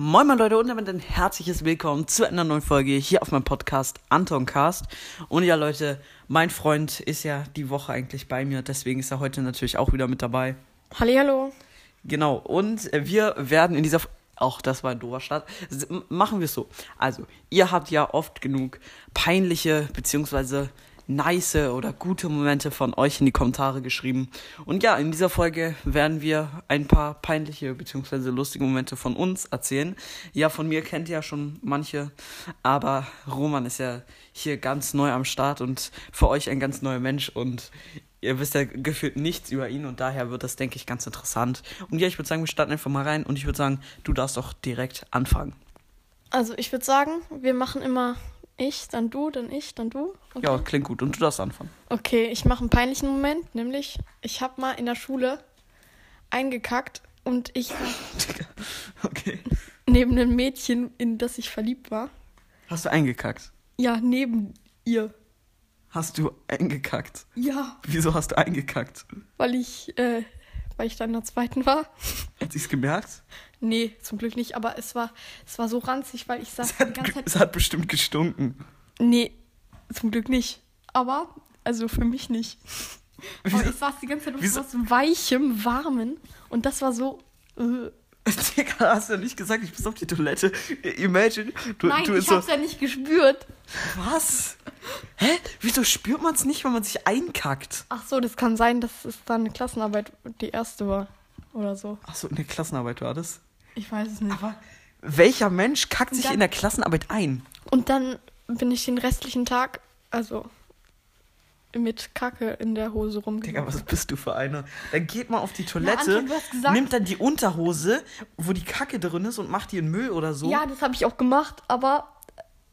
Moin moin Leute und damit ein herzliches Willkommen zu einer neuen Folge hier auf meinem Podcast Antoncast. Und ja Leute, mein Freund ist ja die Woche eigentlich bei mir, deswegen ist er heute natürlich auch wieder mit dabei. Hallihallo. Genau, und wir werden in dieser auch das war ein doofer Start. Machen wir es so. Also, ihr habt ja oft genug peinliche beziehungsweise nice oder gute Momente von euch in die Kommentare geschrieben. Und ja, in dieser Folge werden wir ein paar peinliche beziehungsweise lustige Momente von uns erzählen. Ja, von mir kennt ihr ja schon manche, aber Roman ist ja hier ganz neu am Start und für euch ein ganz neuer Mensch und ihr wisst ja gefühlt nichts über ihn und daher wird das, denke ich, ganz interessant. Und ja, ich würde sagen, wir starten einfach mal rein und ich würde sagen, du darfst auch direkt anfangen. Also ich würde sagen, wir machen immer ich, dann du, dann ich, dann du. Okay, Ja, klingt gut und du darfst anfangen. okay ich mache einen peinlichen Moment, nämlich ich habe mal in der Schule eingekackt und ich Okay. neben einem Mädchen, in das ich verliebt war. Hast du eingekackt? Ja, neben ihr. Hast du eingekackt? Ja, Wieso hast du eingekackt? weil ich, äh, weil ich dann in der zweiten war. Hat sie's gemerkt? Nee, zum Glück nicht, aber es war, es war so ranzig, weil ich saß Es die hat, ganze ge- Zeit. es hat bestimmt gestunken. Nee, zum Glück nicht. Aber, also für mich nicht. Aber ich saß die ganze Zeit auf Wieso- so was Weichem, Warmen. Und das war so. Äh. Digga, hast du ja nicht gesagt, ich bin auf die Toilette. Imagine, du, Nein, du ich so. hab's ja nicht gespürt. Was? Hä? Wieso spürt man es nicht, wenn man sich einkackt? Ach so, das kann sein, dass es dann eine Klassenarbeit die erste war. Oder so. Ach so, in der Klassenarbeit war das. Ich weiß es nicht. Aber welcher Mensch kackt sich Dann- in der Klassenarbeit ein? Und dann bin ich den restlichen Tag, also mit Kacke in der Hose Digga, rumgegangen. was bist du für einer? Dann geht man auf die Toilette, Antje, hast gesagt- nimmt dann die Unterhose, wo die Kacke drin ist und macht die in Müll oder so. Ja, das habe ich auch gemacht, aber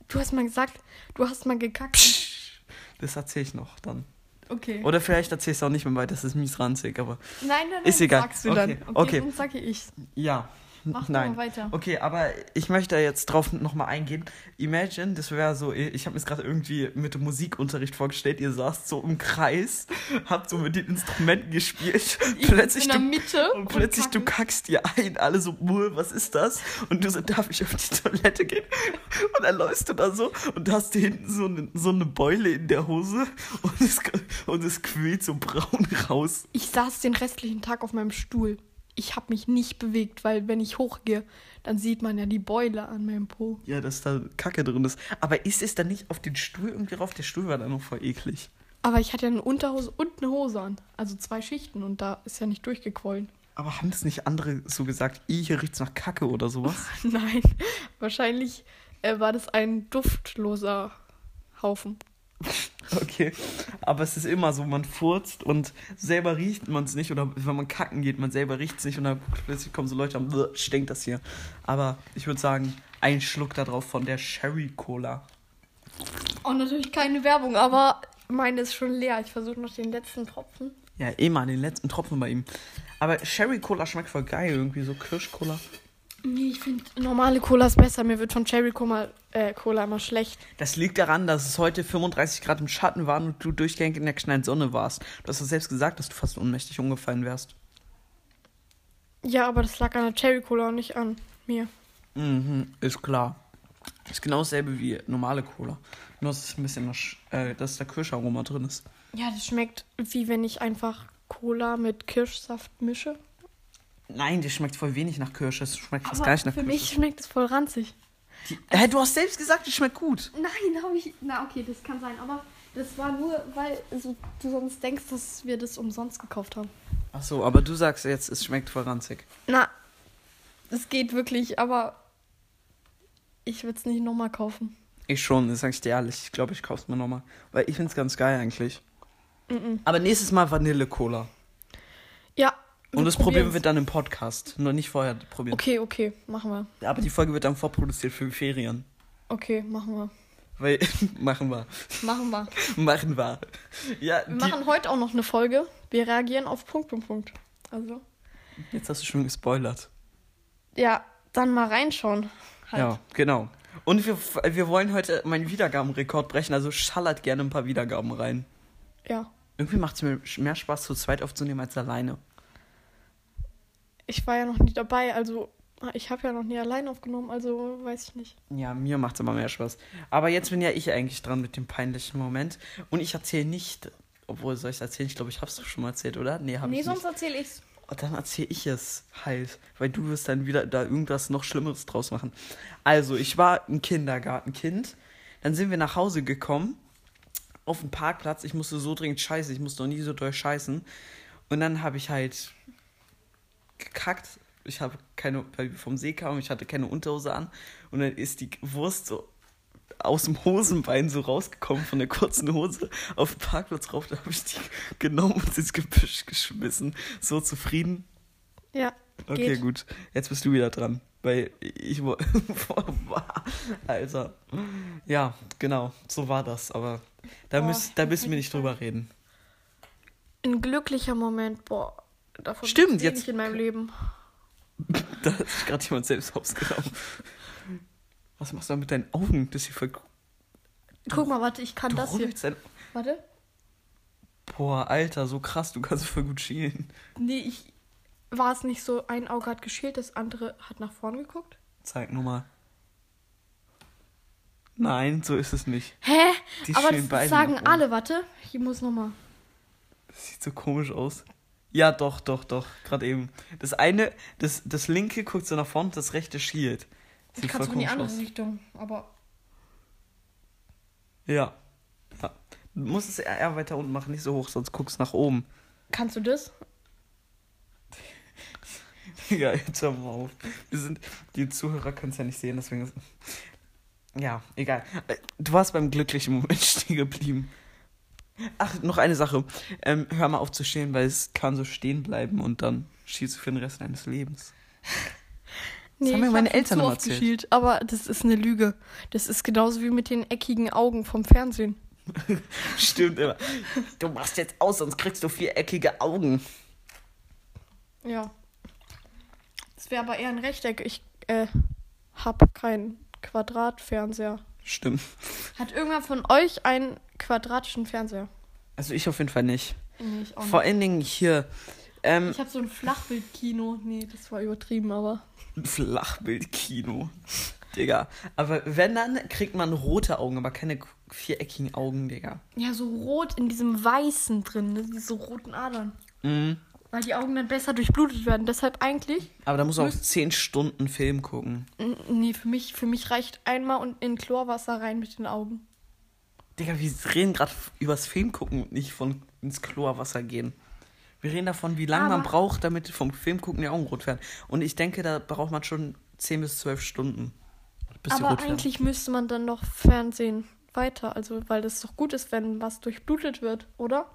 du hast mal gesagt, du hast mal gekackt. Psch, Das erzähl ich noch dann. Okay. Oder vielleicht erzählst du auch nicht mehr weiter, das ist mies ranzig, aber Nein, nein, nein, Ist egal. sagst du dann. Okay, Okay, okay. dann sage ich. ja. Mach Nein. mal weiter. Okay, aber ich möchte jetzt drauf nochmal eingehen. Imagine, das wäre so, ich habe mir es gerade irgendwie mit dem Musikunterricht vorgestellt, ihr saßt so im Kreis, habt so mit den Instrumenten gespielt, Ich plötzlich in der du, Mitte und plötzlich du kacken. kackst dir ein, alle so, "Muh, was ist das? Und du so, darf ich auf die Toilette gehen? Und dann läufst du da so und hast dir hinten so eine, so eine Beule in der Hose und es, und es quillt so braun raus. Ich saß den restlichen Tag auf meinem Stuhl. Ich habe mich nicht bewegt, weil wenn ich hochgehe, dann sieht man ja die Beule an meinem Po. Ja, dass da Kacke drin ist. Aber ist es dann nicht auf den Stuhl irgendwie rauf? Der Stuhl war dann noch voll eklig. Aber ich hatte ja eine Unterhose und eine Hose an. Also zwei Schichten und da ist ja nicht durchgequollen. Aber haben das nicht andere so gesagt, "Ih, hier riecht's nach Kacke oder sowas? Nein, wahrscheinlich äh, war das ein duftloser Haufen. Okay. Aber es ist immer so, man furzt und selber riecht man es nicht. Oder wenn man kacken geht, man selber riecht es nicht. Und dann plötzlich kommen so Leute und "Bäh, stinkt das hier. Aber ich würde sagen, ein Schluck da drauf von der Sherry Cola. Oh, natürlich keine Werbung, aber meine ist schon leer. Ich versuche noch den letzten Tropfen. Ja, immer den letzten Tropfen bei ihm. Aber Sherry Cola schmeckt voll geil irgendwie, so Kirschcola. Nee, ich finde normale Cola ist besser. Mir wird von Cherry Cola, äh, Cola immer schlecht. Das liegt daran, dass es heute 35 Grad im Schatten waren und du durchgängig in der knallen Sonne warst. Du hast doch selbst gesagt, dass du fast ohnmächtig umgefallen wärst. Ja, aber das lag an der Cherry Cola und nicht an mir. Mhm, ist klar. Ist genau dasselbe wie normale Cola. Nur, dass es ein bisschen, äh, dass da Kirscharoma drin ist. Ja, das schmeckt wie wenn ich einfach Cola mit Kirschsaft mische. Nein, die schmeckt voll wenig nach Kirsche. Es schmeckt fast Aber gar nicht nach für Kirsche. mich schmeckt es voll ranzig. Die, hä, du hast selbst gesagt, die schmeckt gut. Nein, habe ich. Na, okay, das kann sein. Aber das war nur, weil so, du sonst denkst, dass wir das umsonst gekauft haben. Ach so, aber du sagst jetzt, es schmeckt voll ranzig. Na, es geht wirklich, aber ich würde es nicht nochmal kaufen. Ich schon, das sag ich dir ehrlich. Ich glaube, ich kauf's mir nochmal. Weil ich find's ganz geil eigentlich. Mhm. Aber nächstes Mal Vanille-Cola. Ja. Und das probieren wir dann im Podcast. Nur nicht vorher probieren. Okay, okay, machen wir. Aber die Folge wird dann vorproduziert für Ferien. Okay, machen wir. Weil, machen wir. Machen wir. Machen wir. Ja, Wir machen heute auch noch eine Folge. Wir reagieren auf Punkt, Punkt, Punkt. Also, jetzt hast du schon gespoilert. ja, dann mal reinschauen. Halt. Ja, genau. Und wir, wir wollen heute meinen Wiedergabenrekord brechen, also schallert gerne ein paar Wiedergaben rein. ja. Irgendwie macht es mir mehr Spaß, zu zweit aufzunehmen als alleine. Ich war ja noch nie dabei, also Ah, Ich habe ja noch nie allein aufgenommen, also weiß ich nicht. Ja, mir macht's immer mehr Spaß. Aber jetzt bin ja ich eigentlich dran mit dem peinlichen Moment. Und ich erzähle nicht, obwohl soll ich erzählen? Ich glaube, ich hab's doch schon mal erzählt, oder? Nee, hab nee, ich sonst erzähle ich's. Und dann erzähle ich es halt, weil du wirst dann wieder da irgendwas noch Schlimmeres draus machen. Also, ich war ein Kindergartenkind. Dann sind wir nach Hause gekommen, auf den Parkplatz. Ich musste so dringend scheißen, ich musste noch nie so doll scheißen. Und dann habe ich halt gekackt. Ich habe keine, weil wir vom See kamen, ich hatte keine Unterhose an. Und dann ist die Wurst so aus dem Hosenbein so rausgekommen von der kurzen Hose auf den Parkplatz rauf. Da habe ich die genommen und ins Gebüsch geschmissen. So zufrieden. Ja. Okay, Geht. gut. Jetzt bist du wieder dran. Weil ich Alter. Ja, genau. So war das. Aber da, Boah, müsst, da müssen wir nicht drüber reden. Ein glücklicher Moment, boah. Davon Stimmt, jetzt- nicht in meinem Leben. Da hat sich gerade jemand selbst ausgenommen. Was machst du da mit deinen Augen? Das hier voll. Guck mal, warte, ich kann Du das hier. dein- Warte. Boah, Alter, so krass, du kannst voll gut schielen. Nee, ich. War es nicht so, ein Auge hat geschielt, das andere hat nach vorn geguckt? Zeig nur mal. Nein, so ist es nicht. Hä? Die Aber das sagen alle, warte. Ich muss nochmal. Das sieht so komisch aus. Ja, doch, doch, doch. Gerade eben. Das eine, das, das linke guckt so nach vorne, das rechte schielt. Ich Sieht kann voll in die andere aus. Richtung, aber. Ja. ja. Du musst es eher eher weiter unten machen, nicht so hoch, sonst guckst du nach oben. Kannst du das? Ja, jetzt hör mal auf. Wir sind, die Zuhörer können es ja nicht sehen, deswegen ist. Ja, egal. Äh, Du warst beim glücklichen Moment stehen geblieben. Ach, noch eine Sache. Ähm, hör mal auf zu stehen, weil es kann so stehen bleiben und dann schielst du für den Rest deines Lebens. Nee, haben mir meine Eltern oft erzählt. geschielt, aber das ist eine Lüge. Das ist genauso wie mit den eckigen Augen vom Fernsehen. Stimmt immer. Du machst jetzt aus, sonst kriegst du viereckige Augen. Ja. Das wäre aber eher ein Rechteck. Ich äh, hab keinen Quadratfernseher. Stimmt. Hat irgendwer von euch einen quadratischen Fernseher? Also ich auf jeden Fall nicht. Nee, ich auch Vor nicht. allen Dingen hier. Ähm, Ich habe so ein Flachbildkino. Nee, das war übertrieben, aber. Flachbildkino. Digga. Aber wenn dann, kriegt man rote Augen, aber keine viereckigen Augen, Digga. Ja, so rot in diesem Weißen drin, ne? diese roten Adern. Mhm. Weil die Augen dann besser durchblutet werden. Deshalb eigentlich. Aber da muss man auch Müsst- 10 Stunden Film gucken. N- Nee, für mich, für mich reicht einmal und in Chlorwasser rein mit den Augen. Digga, wir reden gerade übers Film gucken und nicht von ins Chlorwasser gehen. Wir reden davon, wie lange man Aber- braucht, damit vom Film gucken die Augen rot werden. Und ich denke, da braucht man schon 10 bis 12 Stunden. Bis die Aber rot werden. eigentlich müsste man dann noch Fernsehen weiter. Also, weil das doch gut ist, wenn was durchblutet wird, oder?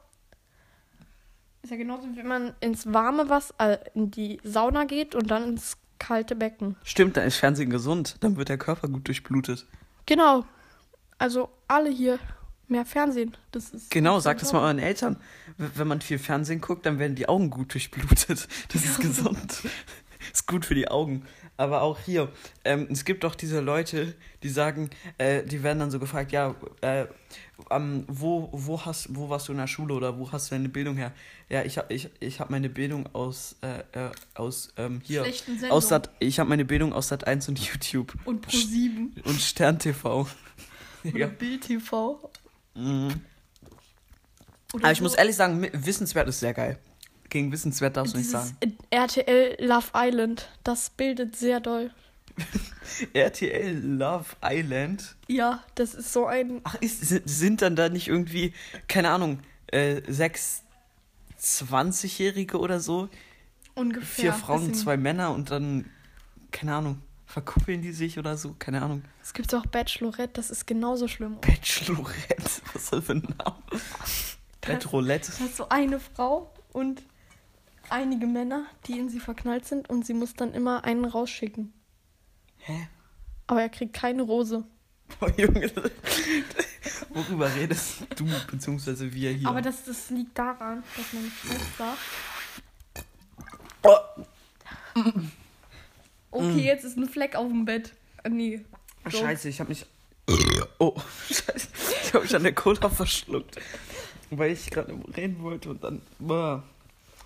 Ist ja genauso, wie wenn man ins warme Wasser, äh, in die Sauna geht und dann ins kalte Becken. Stimmt, dann ist Fernsehen gesund. Dann wird der Körper gut durchblutet. Genau. Also alle hier mehr Fernsehen. Das ist Genau, sagt das mal euren Eltern. Wenn man viel Fernsehen guckt, dann werden die Augen gut durchblutet. Das ist gesund. ist gut für die Augen. Aber auch hier, ähm, es gibt doch diese Leute, die sagen, äh, die werden dann so gefragt, ja, äh, ähm, wo, wo, hast, wo warst du in der Schule oder wo hast du deine Bildung her? Ja, ich habe ich, ich hab meine Bildung aus, äh, äh, aus ähm, hier, aus Sat, ich habe meine Bildung aus Sat 1 und YouTube und Pro 7 und Stern TV. oder ja. Bild TV. Mhm. Aber ich so muss ehrlich sagen, wissenswert ist sehr geil. Gegen wissenswert darfst du nicht sagen. RTL Love Island, das bildet sehr doll. RTL Love Island. Ja, das ist so ein Ach, ist, sind- dann da nicht irgendwie, keine Ahnung, äh, sechs 20-Jährige oder so? ungefähr. Vier Frauen, bisschen- zwei Männer und dann, keine Ahnung, verkuppeln die sich oder so? Keine Ahnung. Es gibt auch Bachelorette, das ist genauso schlimm. Bachelorette. Was ist das für ein Name? Bachelorette. Das hat so eine Frau und einige Männer, die in sie verknallt sind und sie muss dann immer einen rausschicken. Hä? Aber er kriegt keine Rose. Oh, Junge. Worüber redest du, beziehungsweise wir hier? Aber das, das liegt daran, dass meine Schwester. oh, Okay, jetzt ist ein Fleck auf dem Bett. Ah, nee. So. Scheiße, ich habe mich. Oh, scheiße. Ich habe mich an der Cola verschluckt. Weil ich gerade reden wollte und dann. Boah.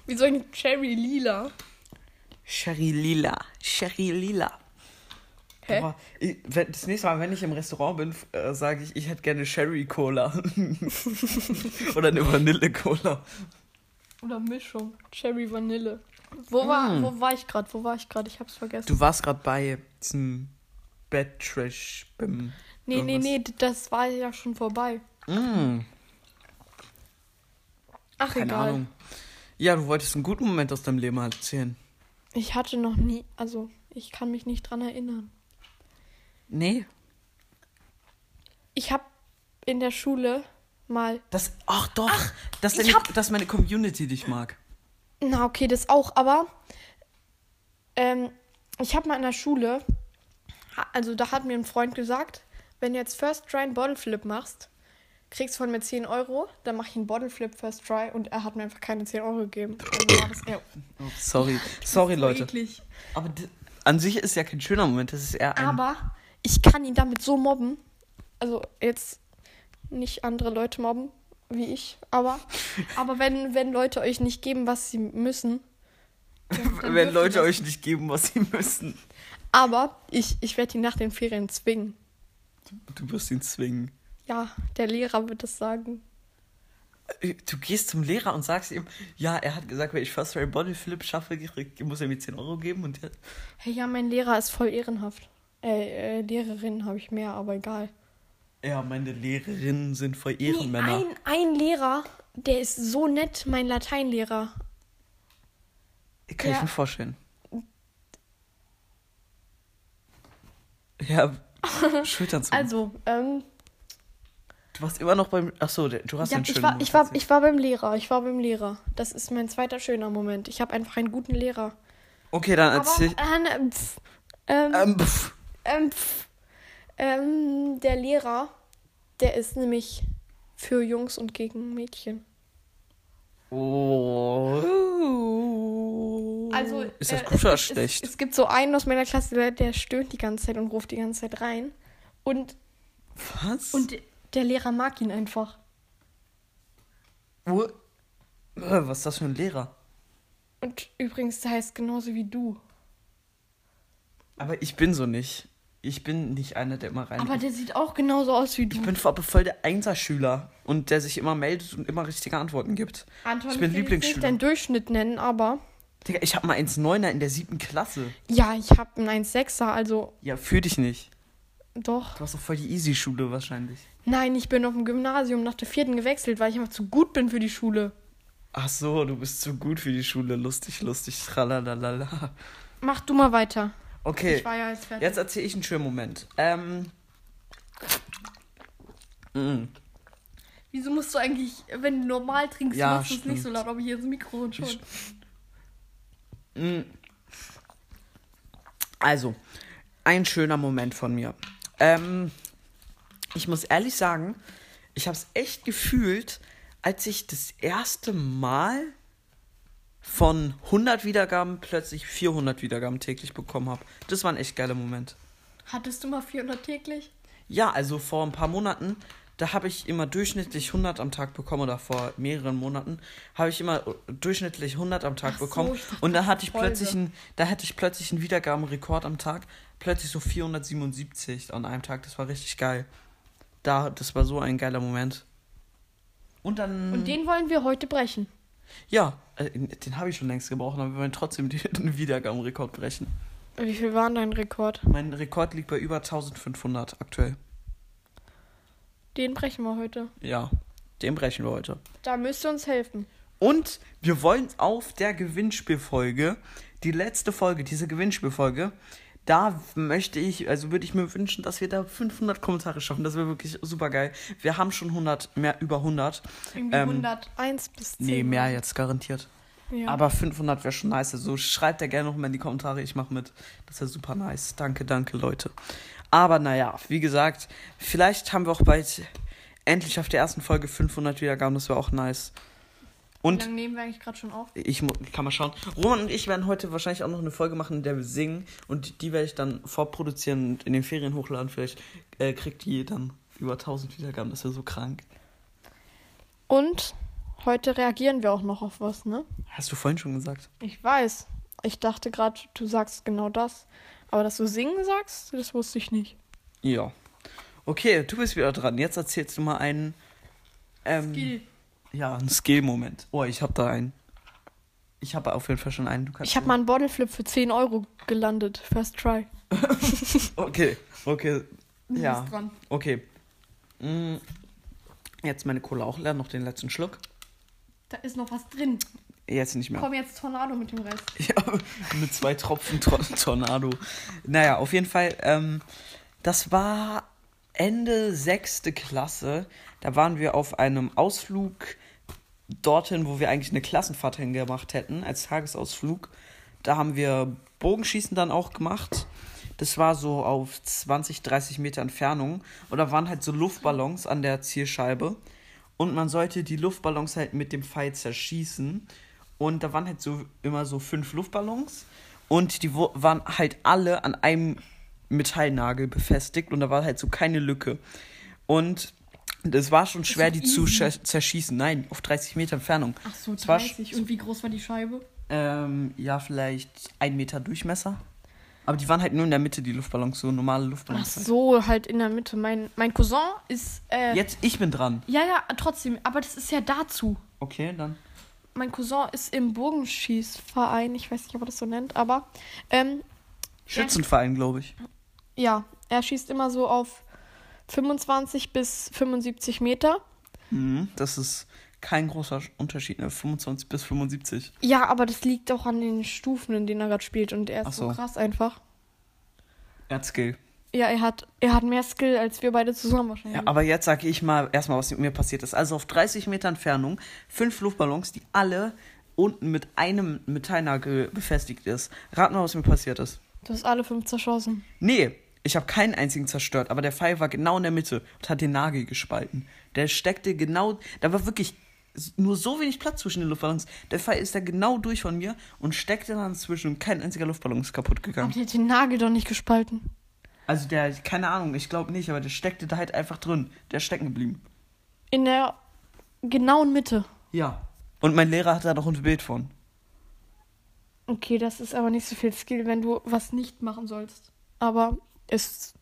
Wie so ein Cherry Lila. Sherry Lila. Sherry Lila. Hä? Boah, ich, wenn, das nächste Mal, wenn ich im Restaurant bin, äh, sage ich, ich hätte gerne Sherry Cola. Oder eine Vanille Cola. Oder Mischung. Cherry Vanille. Wo war, Mm. wo war ich gerade? Wo war ich gerade? Ich hab's vergessen. Du warst gerade bei diesem Bad Trash beim. nee, nee, irgendwas. nee, d- das war ja schon vorbei. Mm, Ach, keine egal. Ahnung. Ja, du wolltest einen guten Moment aus deinem Leben erzählen. Ich hatte noch nie, also ich kann mich nicht dran erinnern. Nee. Ich habe in der Schule mal, Das. Ach doch. dass, ich deine, hab- dass meine Community dich mag. na okay, das auch, aber ähm, ich habe mal in der Schule, also da hat mir ein Freund gesagt, wenn du jetzt First Try einen Bottle Flip machst, kriegst von mir 10 Euro, dann mache ich einen Bottle Flip First Try und er hat mir einfach keine 10 Euro gegeben. Also ja, Oh, sorry. Sorry, Leute. eklig. Aber an sich ist ja kein schöner Moment. Das ist eher ein. Aber ich kann ihn damit so mobben. Also jetzt nicht andere Leute mobben, wie ich, aber, aber wenn, wenn Leute euch nicht geben, was sie müssen. wenn Leute euch nicht geben, was sie müssen. Aber ich, ich werde ihn nach den Ferien zwingen. Du wirst ihn zwingen. Ja, der Lehrer wird es sagen. Äh, Du gehst zum Lehrer und sagst ihm, ja, er hat gesagt, wenn ich First Try Body Flip schaffe, muss er mir 10 Euro geben und der, Hey, ja, mein Lehrer ist voll ehrenhaft. Äh, äh Lehrerin habe ich mehr, aber egal. ja, meine Lehrerinnen sind voll Nee, Ehrenmänner. ein, ein Lehrer, der ist so nett, mein Lateinlehrer. Kann ich Ja. mir vorstellen. Ja, Schultern zu. Also, ähm, du warst immer noch beim. Achso, du hast Ja, einen ich schönen war, Moment ich, war, ich war beim Lehrer. Ich war beim Lehrer. Das ist mein zweiter schöner Moment. Ich habe einfach einen guten Lehrer. Okay, dann Aber erzähl. äh, pf, ähm, Ähm, pff. ähm, pf, ähm, der Lehrer, der ist nämlich für Jungs und gegen Mädchen. Oh. Also Ist das äh, gut oder es, schlecht? Es, es gibt so einen aus meiner Klasse, der, der stöhnt die ganze Zeit und ruft die ganze Zeit rein. Und, Was? und der Lehrer mag ihn einfach. Wo? Was ist das für ein Lehrer? Und übrigens, der heißt genauso wie du. Aber ich bin so nicht. Ich bin nicht einer, der immer rein. Aber der sieht auch genauso aus wie du. ich bin aber voll der Einserschüler und der sich immer meldet und immer richtige Antworten gibt. Anton, ich bin will jetzt Lieblingsschüler. nicht deinen Durchschnitt nennen, aber Digga, ich hab mal 1,9er in der siebten Klasse. ja, ich habe einen 1,6er, also Ja, für dich nicht. doch. Du hast doch voll die Easy-Schule wahrscheinlich. Nein, ich bin auf dem Gymnasium nach der vierten gewechselt, weil ich einfach zu gut bin für die Schule. Ach so, du bist zu gut für die Schule. Lustig, lustig. Tralalala. Mach du mal weiter. Okay, Ich war ja jetzt fertig. jetzt erzähle ich einen schönen Moment. Ähm. mm. Wieso musst du eigentlich, wenn du normal trinkst, Ja, machst du es nicht so laut, aber hier ins Mikro und schon. Mm. Also, ein schöner Moment von mir. Ähm, ich muss ehrlich sagen, ich habe es echt gefühlt, als ich das erste Mal von 100 Wiedergaben plötzlich 400 Wiedergaben täglich bekommen habe. Das war ein echt geiler Moment. Hattest du mal 400 täglich? Ja, also vor ein paar Monaten, da habe ich immer durchschnittlich 100 am Tag bekommen oder vor mehreren Monaten habe ich immer durchschnittlich 100 am Tag so, bekommen und da hatte ich Folge. plötzlich einen, da hatte ich plötzlich einen Wiedergabenrekord am Tag, plötzlich so 477 an einem Tag, das war richtig geil. Da das war so ein geiler Moment. Und dann Und den wollen wir heute brechen. ja, äh, den habe ich schon längst gebrochen, aber wir wollen trotzdem den Wiedergabenrekord brechen. Wie viel war denn dein Rekord? Mein Rekord liegt bei über 1500 aktuell. Den brechen wir heute. Ja, den brechen wir heute. Da müsst ihr uns helfen. Und wir wollen auf der Gewinnspielfolge, die letzte Folge, diese Gewinnspielfolge, da möchte ich, also würde ich mir wünschen, dass wir da 500 Kommentare schaffen. Das wäre wirklich super geil. Wir haben schon 100, mehr über 100. Irgendwie Ähm, 101 bis 10. Nee, mehr jetzt garantiert. Ja. Aber 500 wäre schon nice. Also schreibt da gerne noch mal in die Kommentare. Ich mache mit. Das wäre super nice. Danke, danke, Leute. Aber naja, wie gesagt, vielleicht haben wir auch bald endlich auf der ersten Folge 500 Wiedergaben. Das wäre auch nice. Wie Und lange nehmen wir eigentlich gerade schon auf? ich kann mal schauen. Roman und ich werden heute wahrscheinlich auch noch eine Folge machen, in der wir singen. Und die werde ich dann vorproduzieren und in den Ferien hochladen. Vielleicht äh, kriegt die dann über 1000 Wiedergaben. Das wäre so krank. Und heute reagieren wir auch noch auf was, ne? Hast du vorhin schon gesagt. Ich weiß. Ich dachte gerade, du sagst genau das. Aber dass du singen sagst, das wusste ich nicht. Ja. Okay, du bist wieder dran. Jetzt erzählst du mal einen. Ähm, Ja, einen Skill-Moment. Oh, ich habe da einen. Ich habe auf jeden Fall schon einen. Du kannst Ich habe mal einen Bottleflip für 10 Euro gelandet. First try. Okay, okay. Ja. dran. Okay. Mm, Jetzt meine Cola auch leer, noch den letzten Schluck. Da ist noch was drin. Jetzt nicht mehr. Komm jetzt Tornado mit dem Rest. Ja, mit zwei Tropfen Tor Tornado. Naja, auf jeden Fall, ähm, das war Ende sechste Klasse. Da waren wir auf einem Ausflug dorthin, wo wir eigentlich eine Klassenfahrt hingemacht hätten, als Tagesausflug. Da haben wir Bogenschießen dann auch gemacht. Das war so auf 20, 30 Meter Entfernung. Und da waren halt so Luftballons an der Zielscheibe. Und man sollte die Luftballons halt mit dem Pfeil zerschießen. Und da waren halt so immer so fünf Luftballons. Und die waren halt alle an einem Metallnagel befestigt. Und da war halt so keine Lücke. Und das war schon schwer, die zu easy. scher- zerschießen. Nein, auf 30 Meter Entfernung. Ach so, Es war 30. Und wie groß war die Scheibe? Ähm, ja, vielleicht ein Meter Durchmesser. Aber die waren halt nur in der Mitte, die Luftballons, so normale Ach Luftballons. halt. so, halt in der Mitte. Mein, mein Cousin ist. Äh, Jetzt, ich bin dran. Ja, ja, trotzdem. Aber das ist ja dazu. Okay, dann. Mein Cousin ist im Bogenschießverein. Ich weiß nicht, ob er das so nennt, aber. Ähm, Schützenverein, glaube ich. ja, er schießt immer so auf 25 bis 75 Meter. Mhm, das ist kein großer Unterschied, ne? 25 bis 75. Ja, aber das liegt auch an den Stufen, in denen er gerade spielt. Und er ist Ach so. so. krass einfach. Er hat Skill. Ja, er hat, er hat mehr Skill als wir beide zusammen wahrscheinlich. Ja, aber jetzt sage ich mal erstmal, was mit mir passiert ist. Also auf 30 Meter Entfernung, fünf Luftballons, die alle unten mit einem Metallnagel befestigt ist. Rat mal, was mir passiert ist. Du hast alle fünf zerschossen. Nee, ich habe keinen einzigen zerstört, aber der Pfeil war genau in der Mitte und hat den Nagel gespalten. Der steckte genau, da war wirklich nur so wenig Platz zwischen den Luftballons. Der Pfeil ist da genau durch von mir und steckte dann zwischen und kein einziger Luftballon ist kaputt Aber gegangen. der hat den Nagel doch nicht gespalten. Also der, keine Ahnung, ich glaube nicht, aber der steckte da halt einfach drin. Der ist stecken geblieben. In der genauen Mitte. Ja. Und mein Lehrer hat da noch ein Bild von. Okay, das ist aber nicht so viel Skill, wenn du was nicht machen sollst. Aber ist.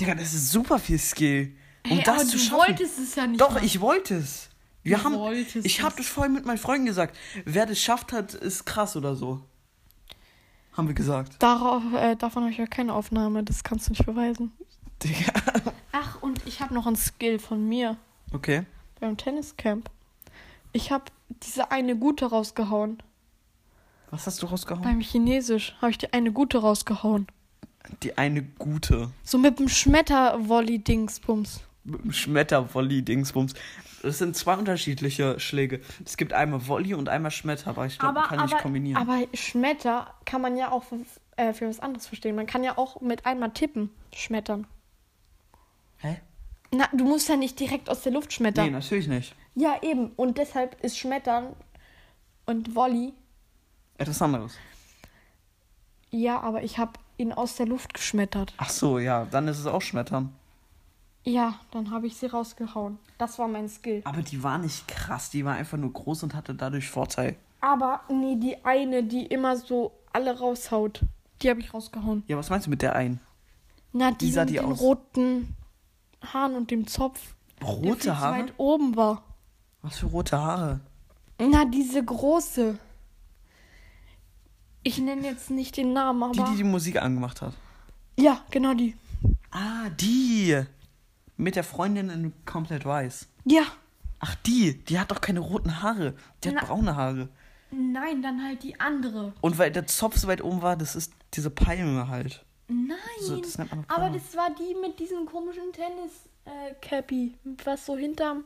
Digga, das ist super viel Skill. Um Hey, das aber zu du schaffen. wolltest es ja nicht. Doch, machen. ich wollte es. Wir Du haben, ich habe das vorhin mit meinen Freunden gesagt. Wer das schafft hat, ist krass oder so. Haben wir gesagt. Darauf, äh, davon habe ich ja keine Aufnahme, das kannst du nicht beweisen. Digga. Ach, und ich habe noch ein Skill von mir Okay. beim Tenniscamp. Ich habe diese eine gute rausgehauen. Was hast du rausgehauen? Beim Chinesisch habe ich die eine gute rausgehauen. Die eine gute. So mit dem Schmettervolley-Dingsbums. Mit dem Schmettervolley-Dingsbums. Das sind zwei unterschiedliche Schläge. Es gibt einmal Volley und einmal Schmetter, aber ich glaube, kann ich kombinieren. aber Schmetter kann man ja auch für, äh, für was anderes verstehen. Man kann ja auch mit einmal tippen, schmettern. Hä? Na, du musst ja nicht direkt aus der Luft schmettern. Nee, natürlich nicht. Ja, eben. Und deshalb ist Schmettern und Volley. Etwas anderes. Ja, aber ich habe ihn aus der Luft geschmettert. Ach so, ja, dann ist es auch Schmettern. Ja, dann habe ich sie rausgehauen. Das war mein Skill. Aber die war nicht krass, die war einfach nur groß und hatte dadurch Vorteil. Aber nee, die eine, die immer so alle raushaut, die habe ich rausgehauen. Ja, was meinst du mit der einen? Na, die Wie sah mit die den aus? roten Haaren und dem Zopf. der viel Rote zu Haare? weit oben war. Was für rote Haare? Na, diese große. Ich nenne jetzt nicht den Namen, Die, aber. die die Musik angemacht hat. Ja, genau die. Ah, die. Mit der Freundin in komplett weiß. Ja. Ach, die. Die hat doch keine roten Haare. Die hat Na- braune Haare. Nein, dann halt die andere. Und weil der Zopf so weit oben war, das ist diese Palme halt. Nein. So, das aber das war die mit diesem komischen Tennis-Cappy. was so hinterm.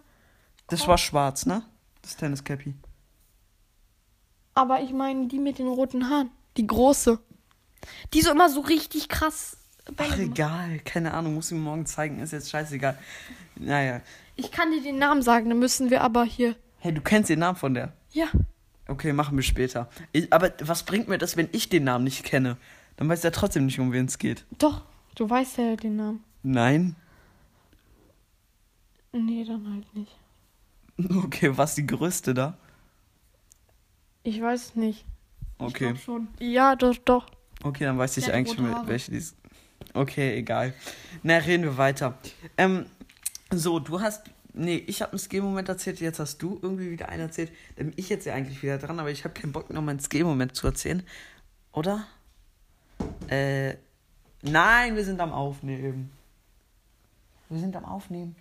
Das war schwarz, ne? Das Tennis-Cappy. Aber ich meine die mit den roten Haaren. Die große. Die so immer so richtig krass. Ach, egal. Keine Ahnung. Muss ich mir morgen zeigen. Ist jetzt scheißegal. Naja. Ich kann dir den Namen sagen, dann müssen wir aber hier. Hey, du kennst den Namen von der? Ja. Okay, machen wir später. Ich, aber was bringt mir das, wenn ich den Namen nicht kenne? Dann weiß er trotzdem nicht, um wen es geht. Doch, du weißt ja den Namen. Nein? Nee, dann halt nicht. Okay, was die größte da? Ich weiß nicht. Okay. glaub schon. Ja, doch, doch. Okay, dann weiß ich hat eigentlich schon, welche dies. Okay, egal. Na, reden wir weiter. Ähm, so, du hast. Nee, ich habe einen Skill-Moment erzählt, jetzt hast du irgendwie wieder einen erzählt. Dann bin ich jetzt ja eigentlich wieder dran, aber ich habe keinen Bock, nochmal einen Skill-Moment zu erzählen. Oder? Äh. Nein, wir sind am Aufnehmen. Wir sind am Aufnehmen.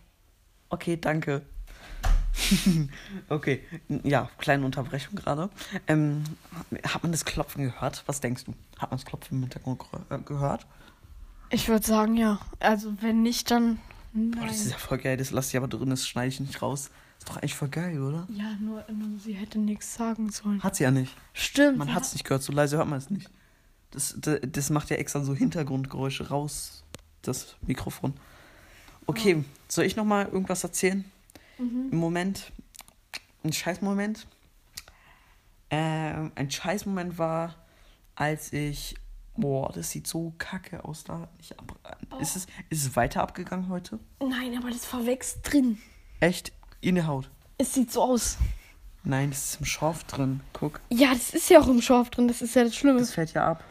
Okay, danke. okay, ja, kleine Unterbrechung gerade. Ähm, hat man das Klopfen gehört? Was denkst du? Hat man das Klopfen im Hintergrund äh, gehört? Ich würde sagen, ja. Also, wenn nicht, dann. Boah, das ist Nein. ja voll geil. Das lasse ich aber drin, das schneide ich nicht raus. Ist doch eigentlich voll geil, oder? Ja, nur, nur sie hätte nichts sagen sollen. Hat sie ja nicht. Stimmt. Man hat es nicht gehört, so leise hört man es nicht. Das, das, das macht ja extra so Hintergrundgeräusche raus, das Mikrofon. Okay, soll ich nochmal irgendwas erzählen? Mhm. Im Moment, ein Scheißmoment. Ähm, ein Scheißmoment war, als ich. Boah, das sieht so kacke aus da. Ich ab, ist, es, ist es weiter abgegangen heute? Nein, aber das verwächst drin. Echt? In der Haut? Es sieht so aus. Nein, das ist im Schorf drin. Guck, Ja, das ist ja auch im Schorf drin. Das ist ja das Schlimme. das fällt ja ab.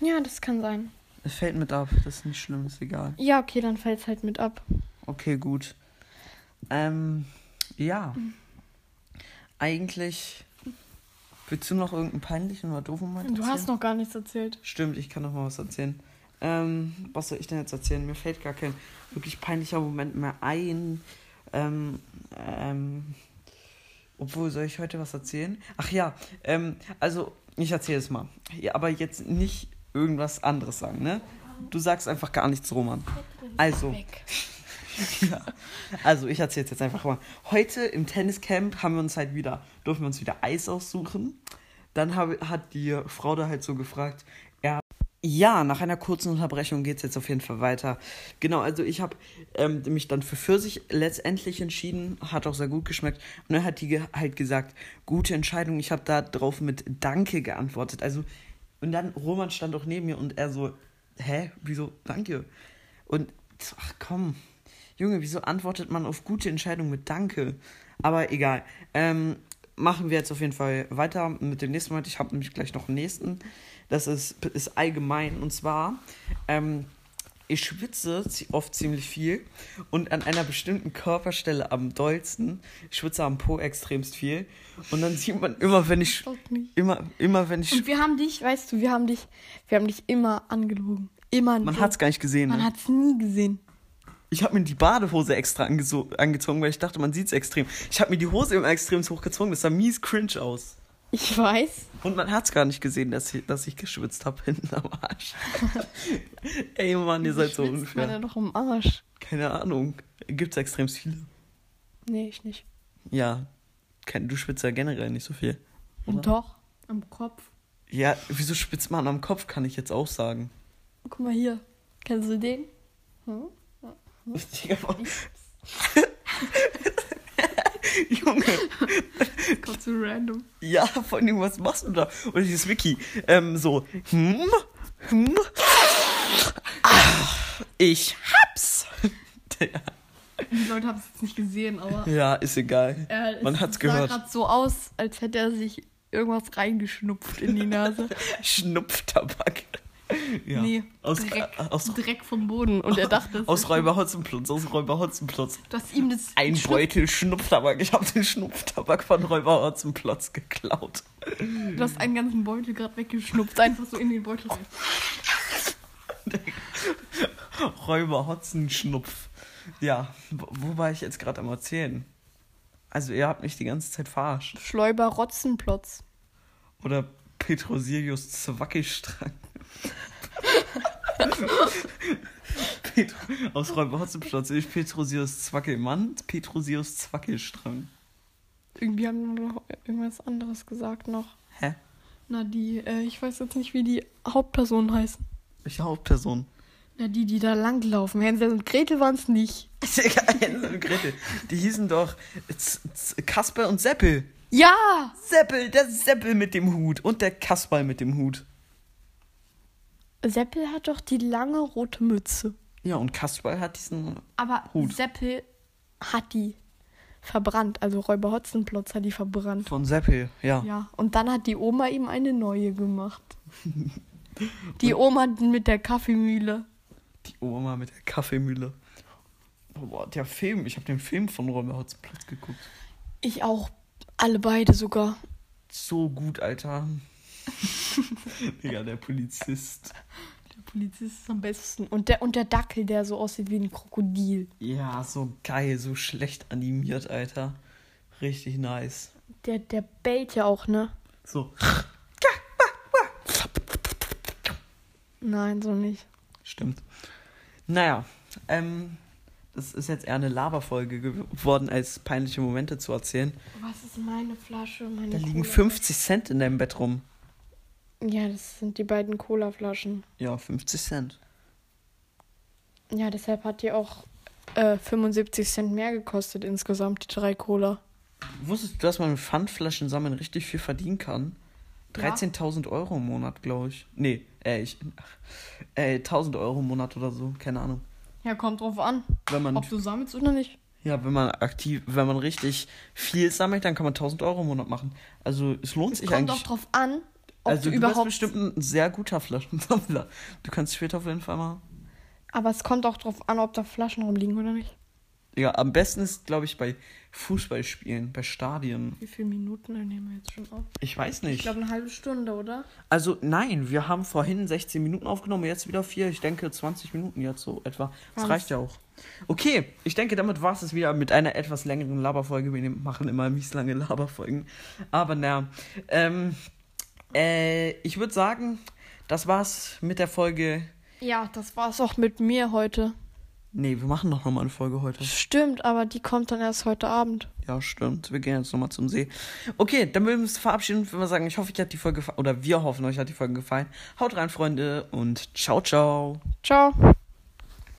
Ja, das kann sein. Es fällt mit ab. Das ist nicht schlimm, ist egal. Ja, okay, dann fällt es halt mit ab. Okay, gut. Ähm, ja. Eigentlich. Willst du noch irgendeinen peinlichen oder doofen Moment Du erzählen? hast noch gar nichts erzählt. Stimmt, ich kann noch mal was erzählen. Ähm, was soll ich denn jetzt erzählen? Mir fällt gar kein wirklich peinlicher Moment mehr ein. Ähm, ähm, obwohl, soll ich heute was erzählen? Ach ja, ähm, also, ich erzähle es mal. Ja, aber jetzt nicht irgendwas anderes sagen, ne? Du sagst einfach gar nichts, Roman. Also, Weg. ja. Also, ich erzähle jetzt einfach mal. Heute im Tenniscamp haben wir uns halt wieder, durften wir uns wieder Eis aussuchen. Dann hab, hat die Frau da halt so gefragt, ja, ja, nach einer kurzen Unterbrechung geht es jetzt auf jeden Fall weiter. Genau, also ich habe ähm, mich dann für Pfirsich letztendlich entschieden, hat auch sehr gut geschmeckt. Und dann hat die halt gesagt, gute Entscheidung. Ich habe da drauf mit Danke geantwortet. Also, und dann Roman stand auch neben mir und er so, hä, wieso Danke? Und ach komm, Junge, wieso antwortet man auf gute Entscheidung mit Danke? Aber egal. Ähm, machen wir jetzt auf jeden Fall weiter mit dem nächsten Moment. Ich habe nämlich gleich noch einen nächsten. Das ist, ist allgemein. Und zwar, ähm, ich schwitze oft ziemlich viel und an einer bestimmten Körperstelle am dollsten. Ich schwitze am Po extremst viel. Und dann sieht man immer, wenn ich. Immer, immer wenn ich. Und wir haben dich, weißt du, wir haben dich, wir haben dich immer angelogen. Immer. Man hat es gar nicht gesehen. Man Ne? hat's nie gesehen. Ich habe mir die Badehose extra angezogen, weil ich dachte, man sieht es extrem. Ich habe mir die Hose immer extrem hochgezogen. Das sah mies cringe aus. Ich weiß. Und man hat es gar nicht gesehen, dass ich, dass ich geschwitzt habe hinten am Arsch. Ey Mann, ihr seid so Schwitzt man ja unfair. doch im Arsch. Keine Ahnung. Gibt es extrem viele. Nee, ich nicht. Ja, kein, du schwitzt ja generell nicht so viel. Oder? Doch. Am Kopf. Ja, wieso schwitzt man am Kopf, kann ich jetzt auch sagen. Guck mal hier. Kennst du den? Hm? Digga, Junge, Kommt so random. ja, vor allem, was machst du da? Oder dieses Wiki, ähm, so, hm, hm, ah, ich hab's. Digga. Die Leute haben es jetzt nicht gesehen, aber ja, ist egal. er Man hat's sah gehört. gerade so aus, als hätte er sich irgendwas reingeschnupft in die Nase. Schnupftabak. Ja. Nee, aus, Dreck, äh, aus, Dreck vom Boden. Und er dachte, aus Räuber Hotzenplotz, aus Räuber Hotzenplotz. du hast ihm das Ein Schnupf- Beutel Schnupftabak. Ich habe den Schnupftabak von Räuber Hotzenplotz geklaut. Du hast einen ganzen Beutel gerade weggeschnupft, einfach so in den Beutel rein. Räuber Hotzenschnupf. Ja, wo war ich jetzt gerade am Erzählen? Also, ihr habt mich die ganze Zeit verarscht. Schleuber Rotzenplotz. Oder Petrosilius Zwackelstrang. Petro, aus Räuber Hotzenplotz. Ich Petrosilius Zwackelmann, Petrosilius Zwackelstrang. Irgendwie haben wir noch irgendwas anderes gesagt noch. Hä? Na, die, äh, ich weiß jetzt nicht, wie die Hauptpersonen heißen. Welche Hauptperson? Na, die, die da langlaufen. Hänsel und Gretel waren es nicht. Hänsel und Gretel. Die hießen doch Z- Z- Kasper und Seppel. Ja! Seppel, der Seppel mit dem Hut und der Kasperl mit dem Hut. Seppel hat doch die lange rote Mütze. Ja, und Kasperl hat diesen. Aber Hut. Seppel hat die verbrannt. Also Räuber Hotzenplotz hat die verbrannt. Von Seppel, ja. Ja, und dann hat die Oma ihm eine neue gemacht. Die Oma mit der Kaffeemühle. Die Oma mit der Kaffeemühle. Boah, der Film, ich habe den Film von Räuber Hotzenplotz geguckt. Ich auch. Alle beide sogar. So gut, Alter. Digga, der Polizist. Der Polizist ist am besten. Und der, und der Dackel, der so aussieht wie ein Krokodil. Ja, so geil, so schlecht animiert, Alter. Richtig nice. Der, der bellt ja auch, ne? So. Nein, so nicht. Stimmt. Naja, ähm, das ist jetzt eher eine Laberfolge geworden, als peinliche Momente zu erzählen. Was ist meine Flasche? Meine Da liegen Cola? 50 Cent in deinem Bett rum. Ja, das sind die beiden Cola-Flaschen. Ja, 50 Cent. Ja, deshalb hat die auch äh, 75 Cent mehr gekostet insgesamt, die drei Cola. Wusstest du, dass man mit Pfandflaschen sammeln richtig viel verdienen kann? Ja. 13.000 Euro im Monat, glaube ich. Nee, äh, ich, äh, 1.000 Euro im Monat oder so, keine Ahnung. Ja, kommt drauf an, Wenn man, ob du sammelst oder nicht. ja, wenn man aktiv, wenn man richtig viel sammelt, dann kann man 1.000 Euro im Monat machen. Also, es lohnt sich Kommt eigentlich. auch drauf an, also, du du überhaupt. bist bestimmt ein sehr guter Flaschensammler. Du kannst später auf jeden Fall mal. Aber es kommt auch drauf an, ob da Flaschen rumliegen oder nicht. Ja, am besten ist, glaube ich, bei Fußballspielen, bei Stadien. Wie viele Minuten nehmen wir jetzt schon auf? Ich weiß Ich nicht. glaube eine halbe Stunde, oder? Also nein, wir haben vorhin 16 Minuten aufgenommen, jetzt wieder vier. Ich denke 20 Minuten jetzt so etwa. Das Was? reicht ja auch. Okay, ich denke, damit war es wieder mit einer etwas längeren Laberfolge. Wir machen immer mies lange Laberfolgen. Aber naja, ähm, äh, ich würde sagen, das war's mit der Folge. Ja, das war's auch mit mir heute. Nee, wir machen doch nochmal eine Folge heute. Stimmt, aber die kommt dann erst heute Abend. Ja, stimmt. Wir gehen jetzt nochmal zum See. Okay, dann würden wir uns verabschieden. Wenn wir sagen, ich hoffe, euch hat die Folge gefallen. Oder wir hoffen, euch hat die Folge gefallen. Haut rein, Freunde. Und ciao, ciao. Ciao.